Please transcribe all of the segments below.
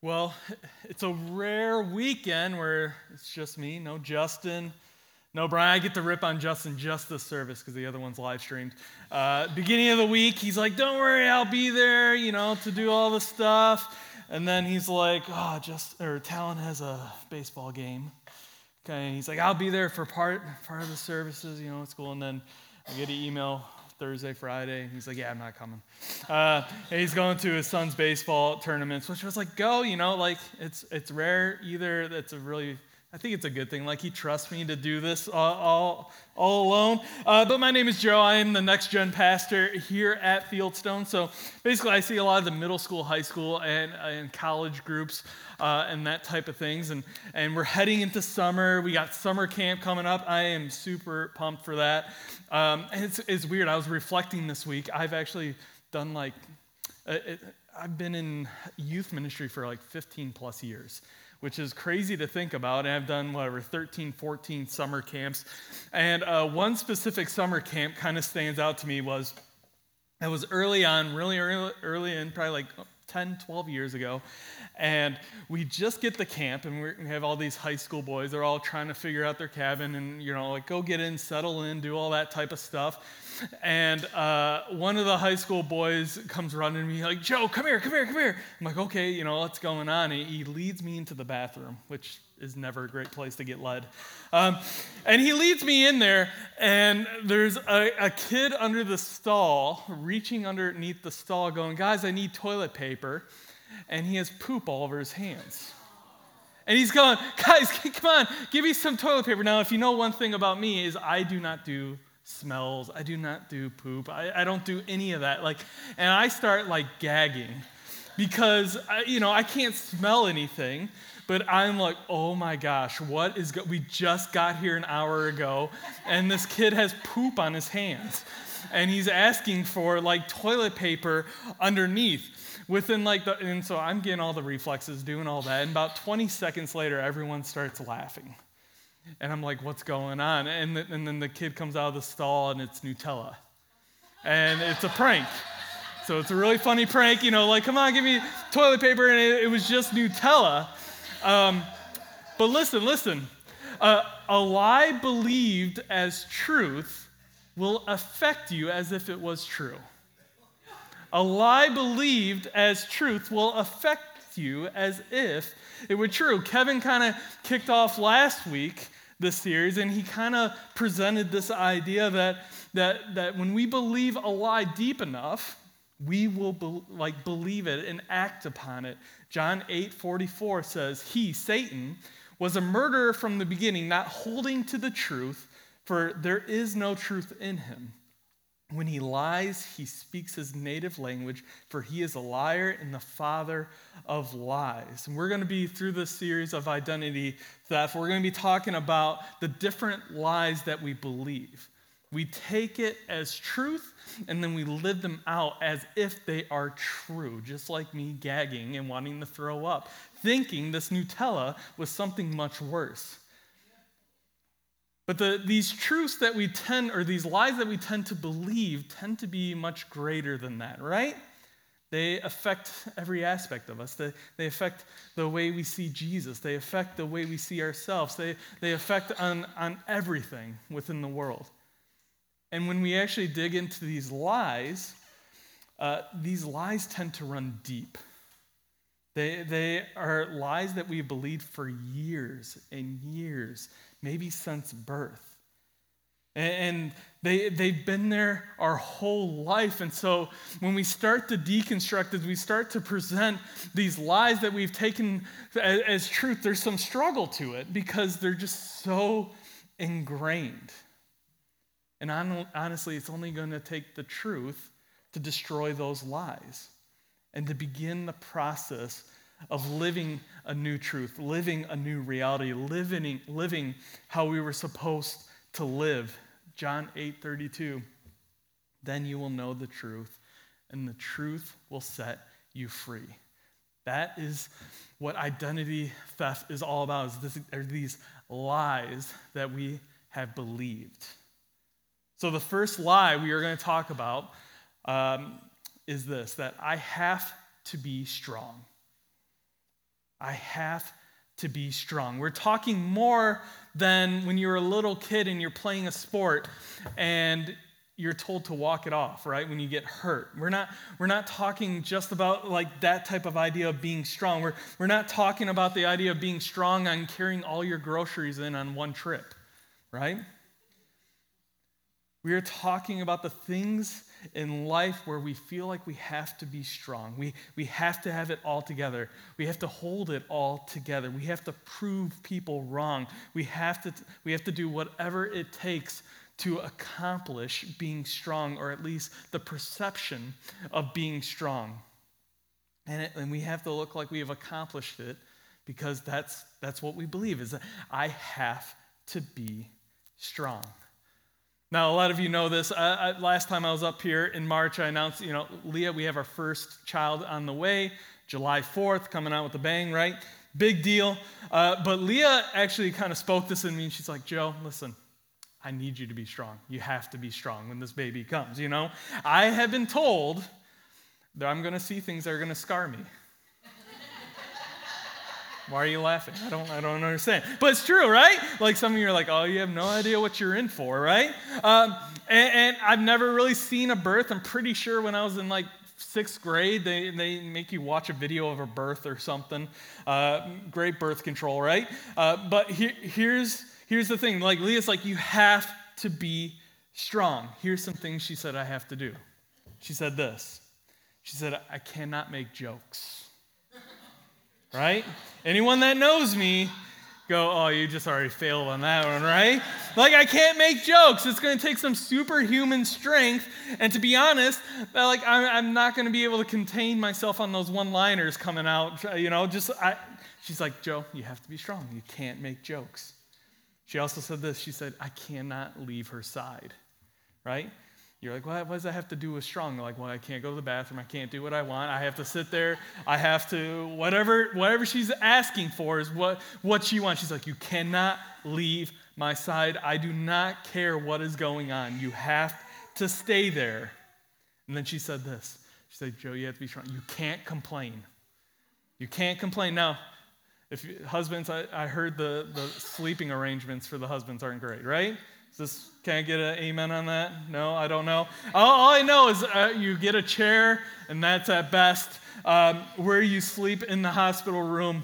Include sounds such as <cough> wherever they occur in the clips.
Well, <laughs> it's a rare weekend where it's just me, no Justin, no Brian. I get to rip on Justin just this service because the other one's live streamed. Uh, beginning of the week, he's like, "Don't worry, I'll be there," you know, to do all the stuff. And then he's like, "Oh, just or Talon has a baseball game." Okay, and he's like, "I'll be there for part part of the services, you know, it's cool." And then I get an email Thursday, Friday. He's like, yeah, I'm not coming. Uh, he's going to his son's baseball tournaments, which was like, go, you know, like it's it's rare either. That's a really, I think it's a good thing. Like he trusts me to do this all all, all alone. Uh, but my name is Joe. I am the next gen pastor here at Fieldstone. So basically, I see a lot of the middle school, high school, and, and college groups uh, and that type of things. And, and we're heading into summer. We got summer camp coming up. I am super pumped for that. Um, it's, it's weird. I was reflecting this week. I've actually done like, uh, it, I've been in youth ministry for like 15 plus years which is crazy to think about. And I've done whatever 13, 14 summer camps. And uh, one specific summer camp kind of stands out to me was it was early on, really early, early in, probably like 10, 12 years ago. And we just get the camp, and we have all these high school boys. They're all trying to figure out their cabin and, you know, like go get in, settle in, do all that type of stuff. And uh, one of the high school boys comes running to me, like, Joe, come here, come here, come here. I'm like, okay, you know, what's going on? He, he leads me into the bathroom, which is never a great place to get led. Um, and he leads me in there, and there's a, a, kid under the stall, reaching underneath the stall, going, Guys, I need toilet paper and he has poop all over his hands. And he's going, guys, <laughs> come on, give me some toilet paper. Now, if you know one thing about me is I do not do smells. I do not do poop. I, I don't do any of that. Like, and I start like gagging because I, you know I can't smell anything. But I'm like, oh my gosh, what is? Go-? We just got here an hour ago, and this kid has poop on his hands, and he's asking for like toilet paper underneath within like the, and so I'm getting all the reflexes, doing all that. And about 20 seconds later, everyone starts laughing. And I'm like, what's going on? And, and then the kid comes out of the stall and it's Nutella. And it's a prank. So it's a really funny prank, you know, like, come on, give me toilet paper. And it, it was just Nutella. Um, but listen, listen. Uh, a lie believed as truth will affect you as if it was true. A lie believed as truth will affect you as if it were true. Kevin kind of kicked off last week this series, and he kind of presented this idea that, that, that when we believe a lie deep enough, we will be, like believe it and act upon it. John 8 44 says, He, Satan, was a murderer from the beginning, not holding to the truth, for there is no truth in him. When he lies, he speaks his native language, for he is a liar and the father of lies. And we're going to be through this series of identity theft. We're going to be talking about the different lies that we believe. We take it as truth and then we live them out as if they are true, just like me gagging and wanting to throw up, thinking this Nutella was something much worse. But the, these truths that we tend, or these lies that we tend to believe, tend to be much greater than that, right? They affect every aspect of us. They, they affect the way we see Jesus. They affect the way we see ourselves. They, they affect on, on everything within the world. And when we actually dig into these lies, uh, these lies tend to run deep. They, they are lies that we believed for years and years maybe since birth. And they, they've been there our whole life. And so when we start to deconstruct, as we start to present these lies that we've taken as, as truth, there's some struggle to it because they're just so ingrained. And honestly, it's only going to take the truth to destroy those lies and to begin the process of living a new truth, living a new reality, living, living how we were supposed to live. John 8 32. Then you will know the truth, and the truth will set you free. That is what identity theft is all about, is this, are these lies that we have believed. So the first lie we are going to talk about um, is this, that I have to be strong. I have to be strong. We're talking more than when you're a little kid and you're playing a sport and you're told to walk it off, right? When you get hurt. We're not, we're not talking just about like that type of idea of being strong. We're, we're not talking about the idea of being strong on carrying all your groceries in on one trip, right? We are talking about the things in life where we feel like we have to be strong. We, we have to have it all together. We have to hold it all together. We have to prove people wrong. We have to, we have to do whatever it takes to accomplish being strong, or at least the perception of being strong. And, it, and we have to look like we have accomplished it because that's, that's what we believe is that I have to be strong. Now, a lot of you know this. I, I, last time I was up here in March, I announced, you know, Leah, we have our first child on the way, July 4th, coming out with a bang, right? Big deal. Uh, but Leah actually kind of spoke this in me, and she's like, Joe, listen, I need you to be strong. You have to be strong when this baby comes, you know? I have been told that I'm going to see things that are going to scar me. Why are you laughing? I don't, I don't understand. But it's true, right? Like some of you are like, oh, you have no idea what you're in for, right? Um, and, and, I've never really seen a birth. I'm pretty sure when I was in like sixth grade, they, they make you watch a video of a birth or something. Uh, great birth control, right? Uh, but he, here's, here's the thing like Leah's like, you have to be strong. Here's some things she said I have to do. She said this. She said, I cannot make jokes right? Anyone that knows me, go, oh, you just already failed on that one, right? Like, I can't make jokes. It's going to take some superhuman strength. And to be honest, uh, like, I'm, I'm not going to be able to contain myself on those one liners coming out. You know, just, I, she's like, Joe, you have to be strong. You can't make jokes. She also said this she said, I cannot leave her side, right? You're like, well, what does that have to do with strong? Like, well, I can't go to the bathroom. I can't do what I want. I have to sit there. I have to, whatever, whatever she's asking for is what, what she wants. She's like, you cannot leave my side. I do not care what is going on. You have to stay there. And then she said this. She said, Joe, you have to be strong. You can't complain. You can't complain. Now, if you, husbands, I, I heard the, the sleeping arrangements for the husbands aren't great, right? This, can I get an amen on that? No, I don't know. All, all I know is uh, you get a chair, and that's at best. Um, where you sleep in the hospital room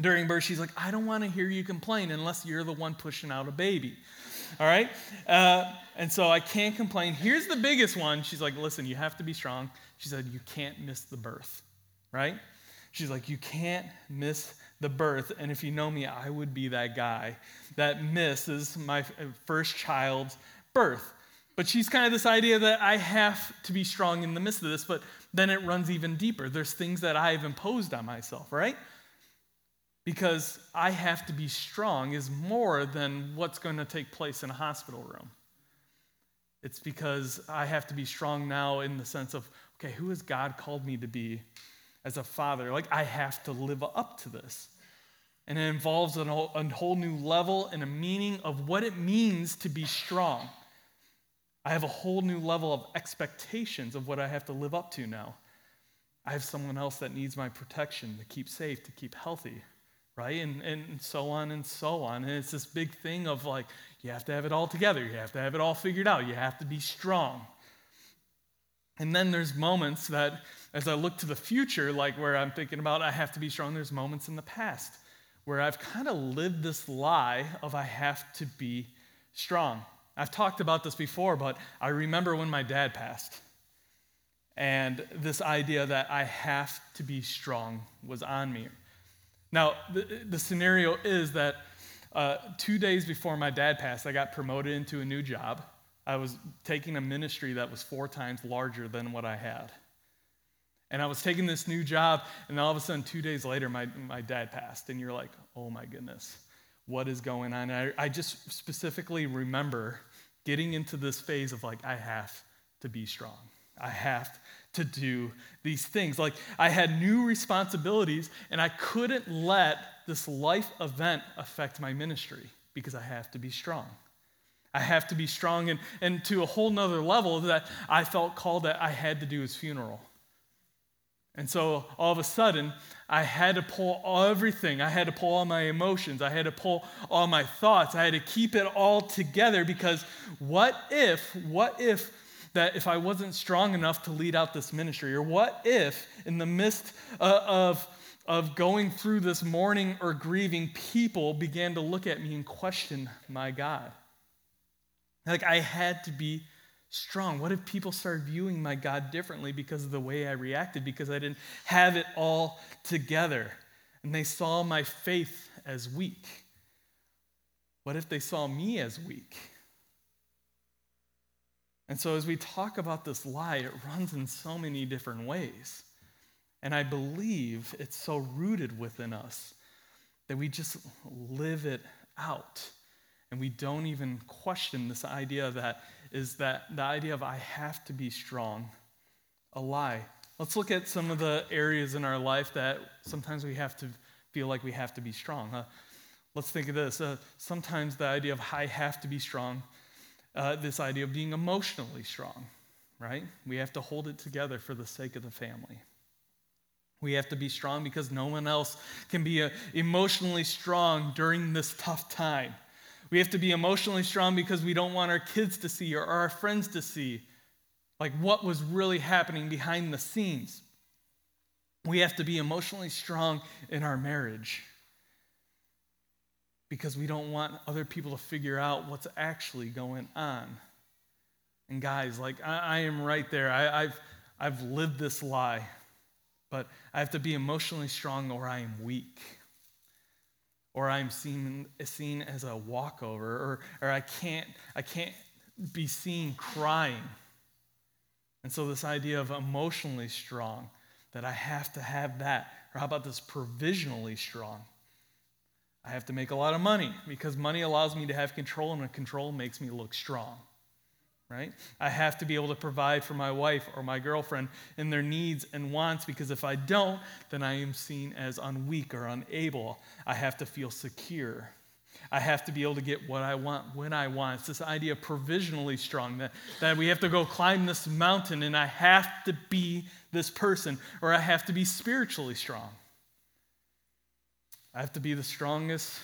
during birth, she's like, I don't want to hear you complain unless you're the one pushing out a baby. All right? Uh, and so I can't complain. Here's the biggest one. She's like, listen, you have to be strong. She said, you can't miss the birth, right? She's like, you can't miss the birth. And if you know me, I would be that guy that misses my uh, first child's birth. But she's kind of this idea that I have to be strong in the midst of this, but then it runs even deeper. There's things that I've imposed on myself, right? Because I have to be strong is more than what's going to take place in a hospital room. It's because I have to be strong now in the sense of, okay, who has God called me to be as a father? Like, I have to live up to this. And it involves a whole, new level and a meaning of what it means to be strong. I have a whole new level of expectations of what I have to live up to now. I have someone else that needs my protection to keep safe, to keep healthy, right? And, and so on and so on. And it's this big thing of like, you have to have it all together. You have to have it all figured out. You have to be strong. And then there's moments that, as I look to the future, like where I'm thinking about I have to be strong, there's moments in the past where I've kind of lived this lie of I have to be strong. I've talked about this before, but I remember when my dad passed. And this idea that I have to be strong was on me. Now, the, the scenario is that uh, two days before my dad passed, I got promoted into a new job. I was taking a ministry that was four times larger than what I had. And I was taking this new job, and all of a sudden, two days later, my, my dad passed. And you're like, oh my goodness, what is going on? I, I just specifically remember getting into this phase of like, I have to be strong. I have to do these things. Like, I had new responsibilities, and I couldn't let this life event affect my ministry because I have to be strong. I have to be strong, and, and to a whole nother level that I felt called that I had to do his funeral. And so all of a sudden, I had to pull everything. I had to pull all my emotions. I had to pull all my thoughts. I had to keep it all together because what if, what if that if I wasn't strong enough to lead out this ministry? Or what if, in the midst uh, of, of going through this mourning or grieving, people began to look at me and question my God? Like I had to be strong? What if people started viewing my God differently because of the way I reacted, because I didn't have it all together? And they saw my faith as weak. What if they saw me as weak? And so, as we talk about this lie, it runs in so many different ways. And I believe it's so rooted within us that we just live it out. And we don't even question this idea that is that the idea of I have to be strong, a lie. Let's look at some of the areas in our life that sometimes we have to feel like we have to be strong. Let's think of this. Uh, sometimes the idea of I have to be strong, uh, this idea of being emotionally strong, right? We have to hold it together for the sake of the family. We have to be strong because no one else can be uh, emotionally strong during this tough time. We have to be emotionally strong because we don't want our kids to see or our friends to see like what was really happening behind the scenes. We have to be emotionally strong in our marriage because we don't want other people to figure out what's actually going on. And guys, like I, I am right there. I, I've I've lived this lie, but I have to be emotionally strong or I am weak or I'm seen, seen as a walkover, or, or I, can't, I can't be seen crying. And so, this idea of emotionally strong, that I have to have that. Or how about this provisionally strong? I have to make a lot of money because money allows me to have control, and control makes me look strong right? I have to be able to provide for my wife or my girlfriend in their needs and wants because if I don't, then I am seen as unweak or unable. I have to feel secure. I have to be able to get what I want when I want. It's this idea of provisionally strong that, that we have to go climb this mountain and I have to be this person or I have to be spiritually strong. I have to be the strongest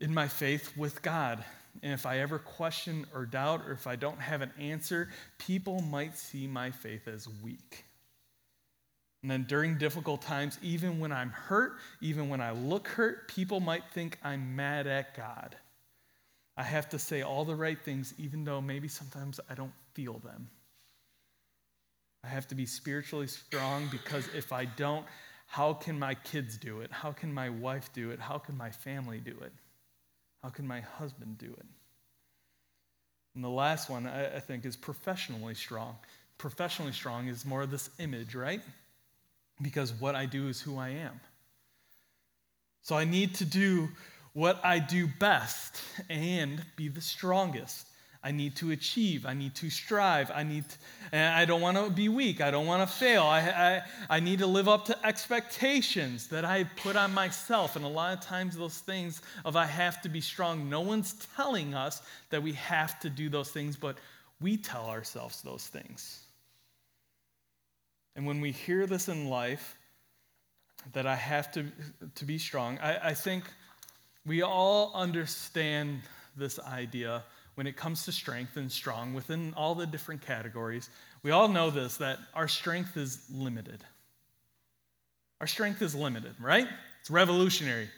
in my faith with God. And if I ever question or doubt, or if I don't have an answer, people might see my faith as weak. And then during difficult times, even when I'm hurt, even when I look hurt, people might think I'm mad at God. I have to say all the right things, even though maybe sometimes I don't feel them. I have to be spiritually strong because if I don't, how can my kids do it? How can my wife do it? How can my family do it? How can my husband do it? And the last one, I, I think, is professionally strong. Professionally strong is more of this image, right? Because what I do is who I am. So I need to do what I do best and be the strongest. I need to achieve. I need to strive. I need, to, eh, I don't want to be weak. I don't want to fail. I, I, I need to live up to expectations that I put on myself. And a lot of times, those things of I have to be strong, no one's telling us that we have to do those things, but we tell ourselves those things. And when we hear this in life, that I have to, to be strong, I, I think we all understand this idea when it comes to strength and strong within all the different categories, we all know this that our strength is limited. Our strength is limited, right? It's revolutionary.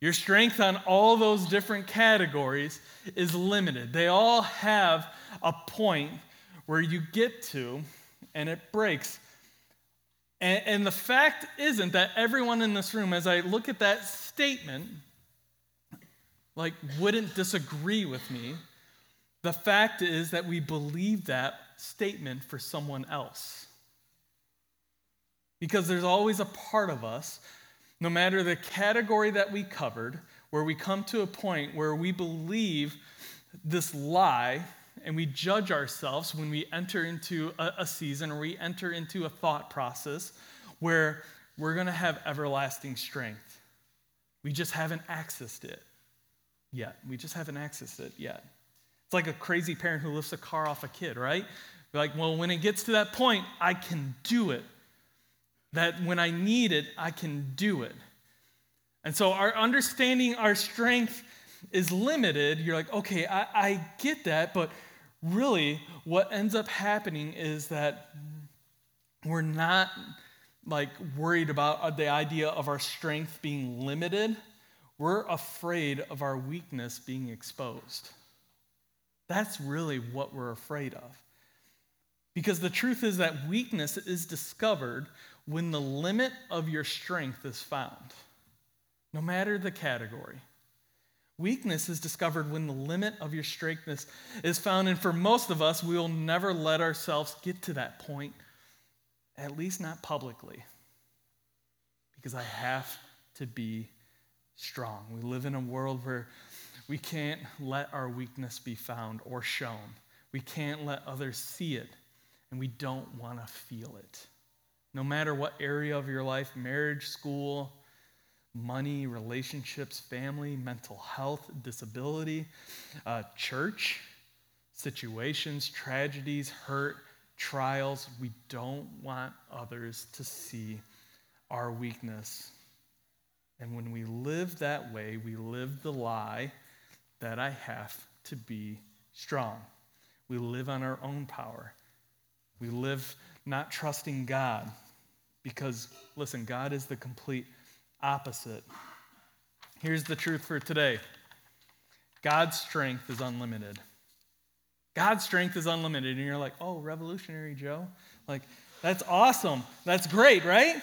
Your strength on all those different categories is limited. They all have a point where you get to and it breaks. And, and, the fact isn't that everyone in this room, as I look at that statement, like wouldn't disagree with me the fact is that we believe that statement for someone else. Because there's always a part of us, no matter the category that we covered, where we come to a point where we believe this lie and we judge ourselves when we enter into a, a season or we enter into a thought process where we're going to have everlasting strength. We just haven't accessed it yet. We just haven't accessed it yet. It's like a crazy parent who lifts a car off a kid, right? like, well, when it gets to that point, I can do it. that when I need it, I can do it. And so, our understanding our strength is limited. You're like, okay, I, I get that, but really, what ends up happening is that we're not like worried about the idea of our strength being limited. We're afraid of our weakness being exposed. That's really what we're afraid of. Because the truth is that weakness is discovered when the limit of your strength is found, no matter the category. Weakness is discovered when the limit of your strengthness is found. And for most of us, we will never let ourselves get to that point, at least not publicly, because I have to be strong. We live in a world where we can't let our weakness be found or shown. We can't let others see it, and we don't want to feel it. No matter what area of your life marriage, school, money, relationships, family, mental health, disability, uh, church, situations, tragedies, hurt, trials. We don't want others to see our weakness. And when we live that way, we live the lie that I have to be strong. We live on our own power. We live not trusting God because, listen, God is the complete opposite. Here's the truth for today God's strength is unlimited. God's strength is unlimited. And you're like, oh, revolutionary Joe? Like, that's awesome. That's great, right?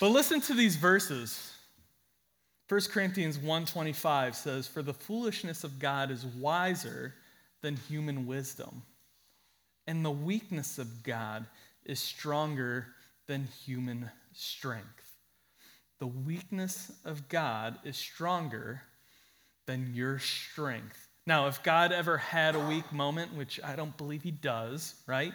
But listen to these verses. 1 Corinthians 1:25 says, "For the foolishness of God is wiser than human wisdom, and the weakness of God is stronger than human strength." the weakness of God is stronger than your strength. Now, if God ever had a weak moment, which I don't believe he does, right?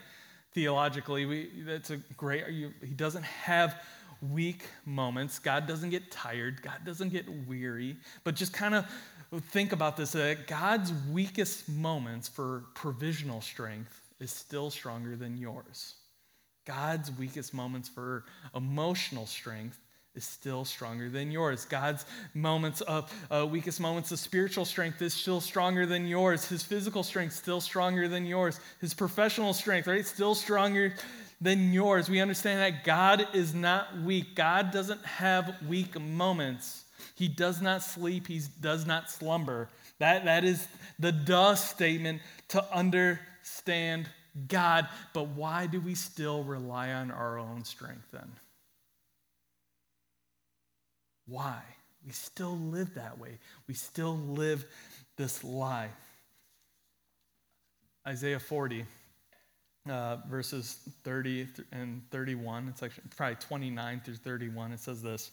Theologically, we, that's a great, he doesn't have weak moments. God doesn't get tired. God doesn't get weary. But just kind of think about this God's weakest moments for provisional strength is still stronger than yours. God's weakest moments for emotional strength is still stronger than yours. God's moments of uh, weakest moments of spiritual strength is still stronger than yours. His physical strength still stronger than yours. His professional strength, right, still stronger than yours. We understand that God is not weak. God doesn't have weak moments. He does not sleep. He does not slumber. That, that is the duh statement to understand God. But why do we still rely on our own strength then? Why? We still live that way. We still live this lie. Isaiah 40, uh, verses 30 and 31, it's actually probably 29 through 31, it says this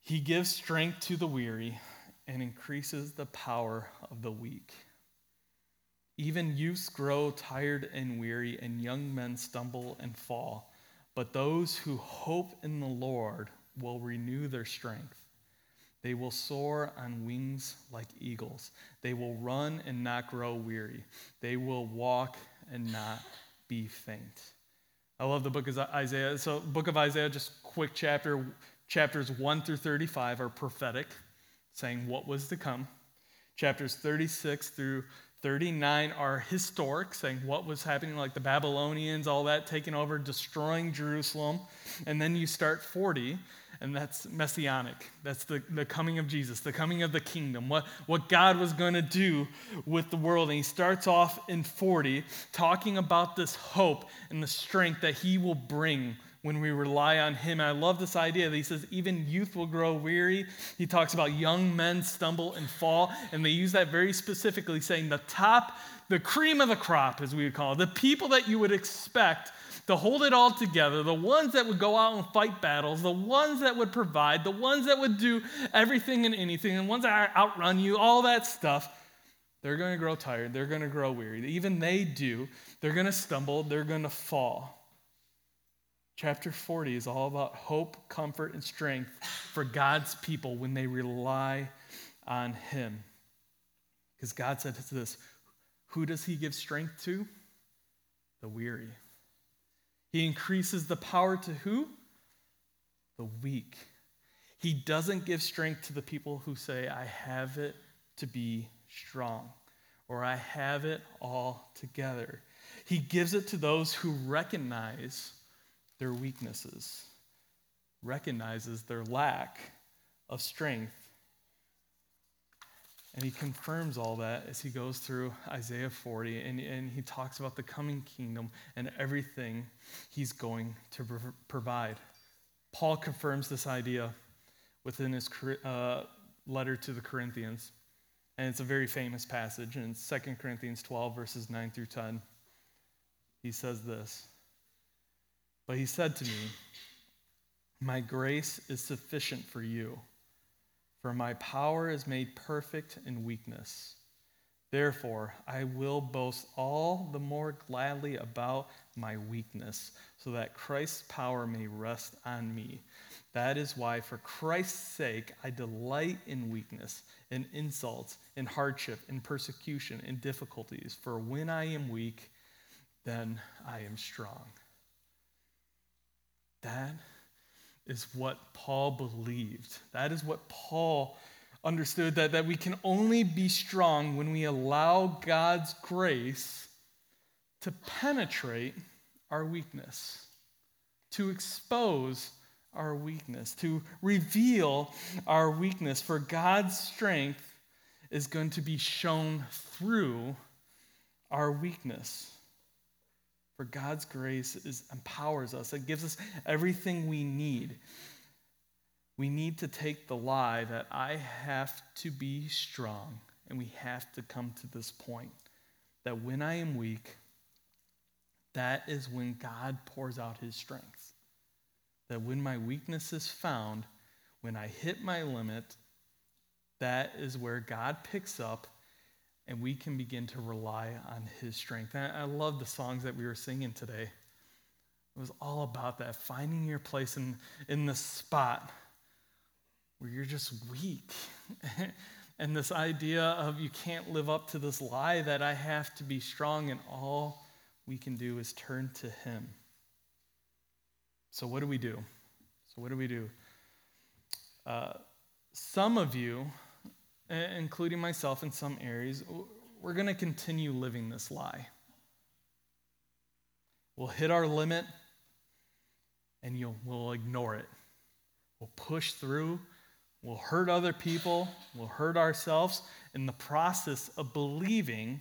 He gives strength to the weary and increases the power of the weak. Even youths grow tired and weary, and young men stumble and fall. But those who hope in the Lord will renew their strength. They will soar on wings like eagles. They will run and not grow weary. They will walk and not be faint. I love the book of Isaiah. So, book of Isaiah, just quick chapter, chapters 1 through 35 are prophetic, saying what was to come. Chapters 36 through 39 are historic, saying what was happening, like the Babylonians, all that taking over, destroying Jerusalem. And then you start 40, and that's messianic. That's the, the coming of Jesus, the coming of the kingdom, what, what God was going to do with the world. And he starts off in 40 talking about this hope and the strength that he will bring when we rely on him. And I love this idea that he says, even youth will grow weary. He talks about young men stumble and fall. And they use that very specifically, saying the top, the cream of the crop, as we would call it, the people that you would expect to hold it all together, the ones that would go out and fight battles, the ones that would provide, the ones that would do everything and anything, and ones that outrun you, all that stuff, they're going to grow tired. They're going to grow weary. Even they do. They're going to stumble. They're going to fall. Chapter 40 is all about hope, comfort, and strength for God's people when they rely on Him. Because God said to this Who does He give strength to? The weary. He increases the power to who? the weak. He doesn't give strength to the people who say, I have it to be strong, or I have it all together. He gives it to those who recognize their weaknesses, recognizes their lack of strength. And he confirms all that as he goes through Isaiah 40 and, and he talks about the coming kingdom and everything he's going to provide. Paul confirms this idea within his uh, letter to the Corinthians. And it's a very famous passage in 2 Corinthians 12, verses 9 through 10. He says this But he said to me, My grace is sufficient for you, for my power is made perfect in weakness. Therefore, I will boast all the more gladly about my weakness, so that Christ's power may rest on me. That is why, for Christ's sake, I delight in weakness, in insults, in hardship, in persecution, in difficulties. For when I am weak, then I am strong. That is what Paul believed. That is what Paul understood that, that we can only be strong when we allow God's grace to penetrate our weakness, to expose our weakness, to reveal our weakness. For God's strength is going to be shown through our weakness. For God's grace is, empowers us, it gives us everything we need. We need to take the lie that I have to be strong, and we have to come to this point that when I am weak, that is when God pours out his strength. That when my weakness is found, when I hit my limit, that is where God picks up and we can begin to rely on his strength. And I love the songs that we were singing today. It was all about that, finding your place in, in the spot where you're just weak. <laughs> and this idea of you can't live up to this lie that I have to be strong, and all we can do is turn to him. So, what do we do? So, what do we do? Uh, some of you Uh, including myself in some areas, we're going to continue living this lie. We'll hit our limit and you'll, we'll ignore it. We'll push through. We'll hurt other people. We'll hurt ourselves in the process of believing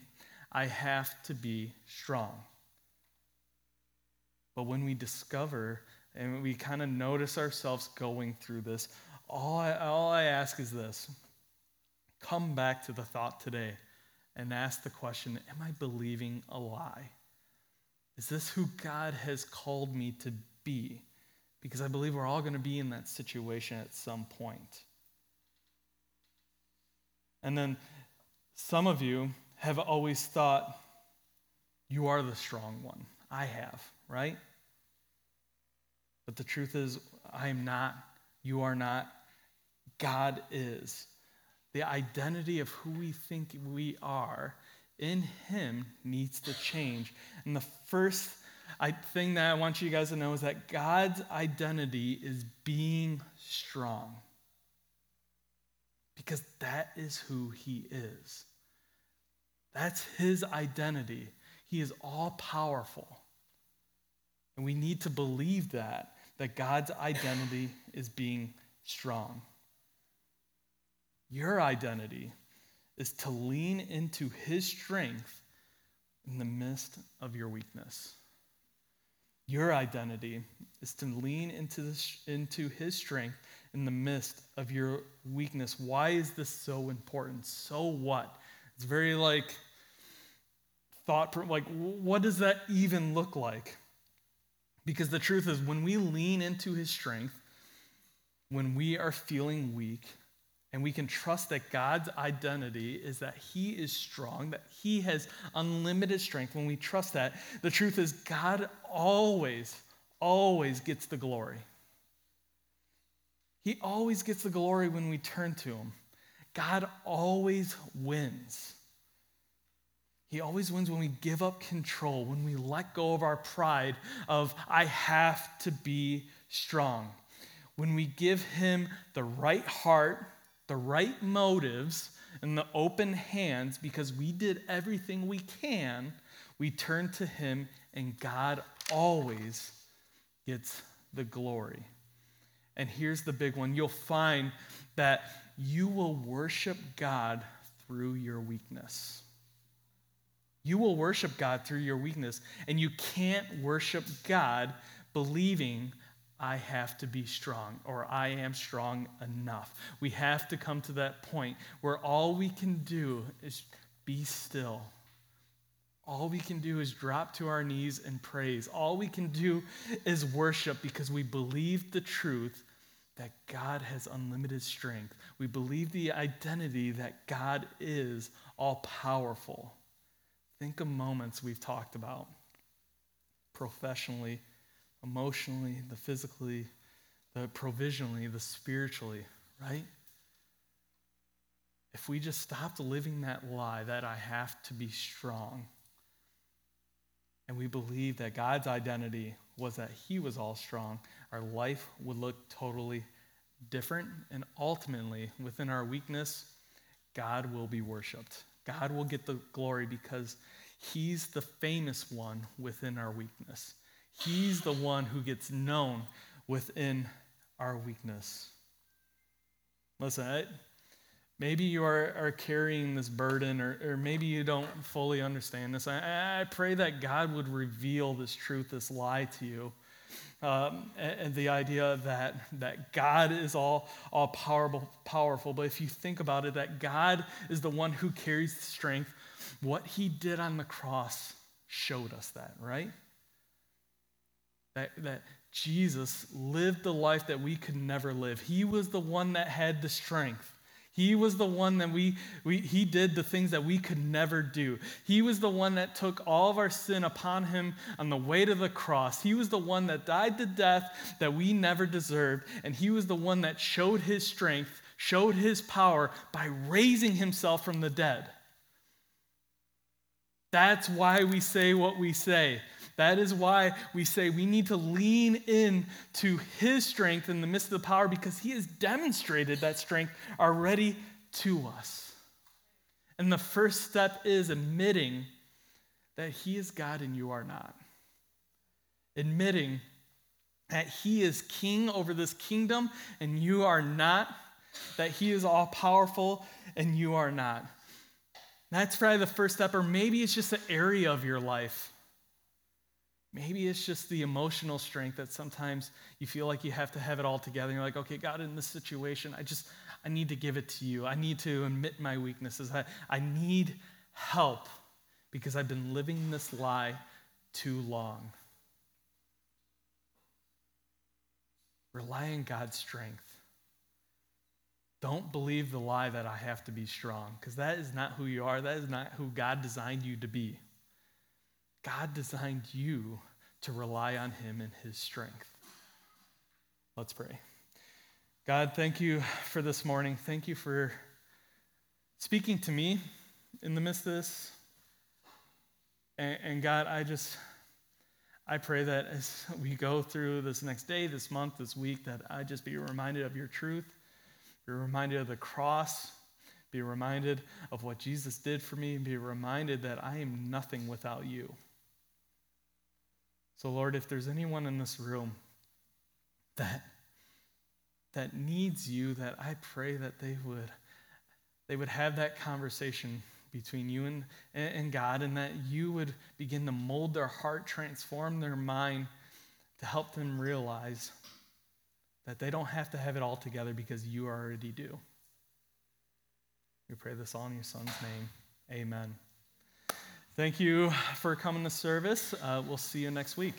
I have to be strong. But when we discover and we kind of notice ourselves going through this, all I, all I ask is this come back to the thought today and ask the question Am I believing a lie? Is this who God has called me to be? Because I believe we're all going to be in that situation at some point. And then some of you have always thought you are the strong one. I have, right? But the truth is, I am not. You are not. God is. The identity of who we think we are in Him needs to change. And the first thing that I want you guys to know is that God's identity is being strong. Because that is who He is. That's His identity. He is all powerful. And we need to believe that, that God's identity is being strong. Your identity is to lean into his strength in the midst of your weakness. Your identity is to lean into, this, into his strength in the midst of your weakness. Why is this so important? So what? It's very like thought, like, what does that even look like? Because the truth is, when we lean into his strength, when we are feeling weak, and we can trust that God's identity is that He is strong, that He has unlimited strength. When we trust that, the truth is, God always, always gets the glory. He always gets the glory when we turn to Him. God always wins. He always wins when we give up control, when we let go of our pride of, I have to be strong. when we give Him the right heart, the right motives, and the open hands because we did everything we can, we turn to Him, and God always gets the glory. And here's the big one you'll find that you will worship God through your weakness. You will worship God through your weakness, and you can't worship God believing I have to be strong or I am strong enough. We have to come to that point where all we can do is be still. All we can do is drop to our knees and praise. All we can do is worship because we believe the truth that God has unlimited strength. We believe the identity that God is all powerful. Think of moments we've talked about professionally, emotionally, the physically, the provisionally, the spiritually, right? If we just stopped living that lie that I have to be strong, and we believe that God's identity was that He was all strong, our life would look totally different. And ultimately, within our weakness, God will be worshiped. God will get the glory because He's the famous one within our weakness. He's the one who gets known within our weakness. Listen, I, maybe you are, are carrying this burden, or, or maybe you don't fully understand this. I, I pray that God would reveal this truth, this lie to you. Um, and, and, the idea that, that God is all, all powerful, powerful. But if you think about it, that God is the one who carries the strength, what he did on the cross showed us that, right? That, that Jesus lived the life that we could never live. He was the one that had the strength. He was the one that we, we, he did the things that we could never do. He was the one that took all of our sin upon him on the way to the cross. He was the one that died the death that we never deserved. And he was the one that showed his strength, showed his power by raising himself from the dead. That's why we say what we say. That is why we say we need to lean in to his strength in the midst of the power because he has demonstrated that strength already to us. And the first step is admitting that he is God and you are not. Admitting that he is king over this kingdom and you are not. That he is all powerful and you are not. That's probably the first step, or maybe it's just an area of your life Maybe it's just the emotional strength that sometimes you feel like you have to have it all together. You're like, okay, God, in this situation, I just, I need to give it to you. I need to admit my weaknesses. I, I need help because I've been living this lie too long. Rely on God's strength. Don't believe the lie that I have to be strong because that is not who you are. That is not who God designed you to be. God designed you to rely on Him and His strength. Let's pray. God, thank you for this morning. Thank you for speaking to me in the midst of this. And, and, God, I just, I pray that as we go through this next day, this month, this week, that I just be reminded of your truth, be reminded of the cross, be reminded of what Jesus did for me, and be reminded that I am nothing without you. So, Lord, if there's anyone in this room that, that needs you, that I pray that they would, they would have that conversation between you and, and God, and that you would begin to mold their heart, transform their mind to help them realize that they don't have to have it all together because you already do. We pray this all in your son's name. Amen. Thank you for coming to service. Uh, we'll see you next week.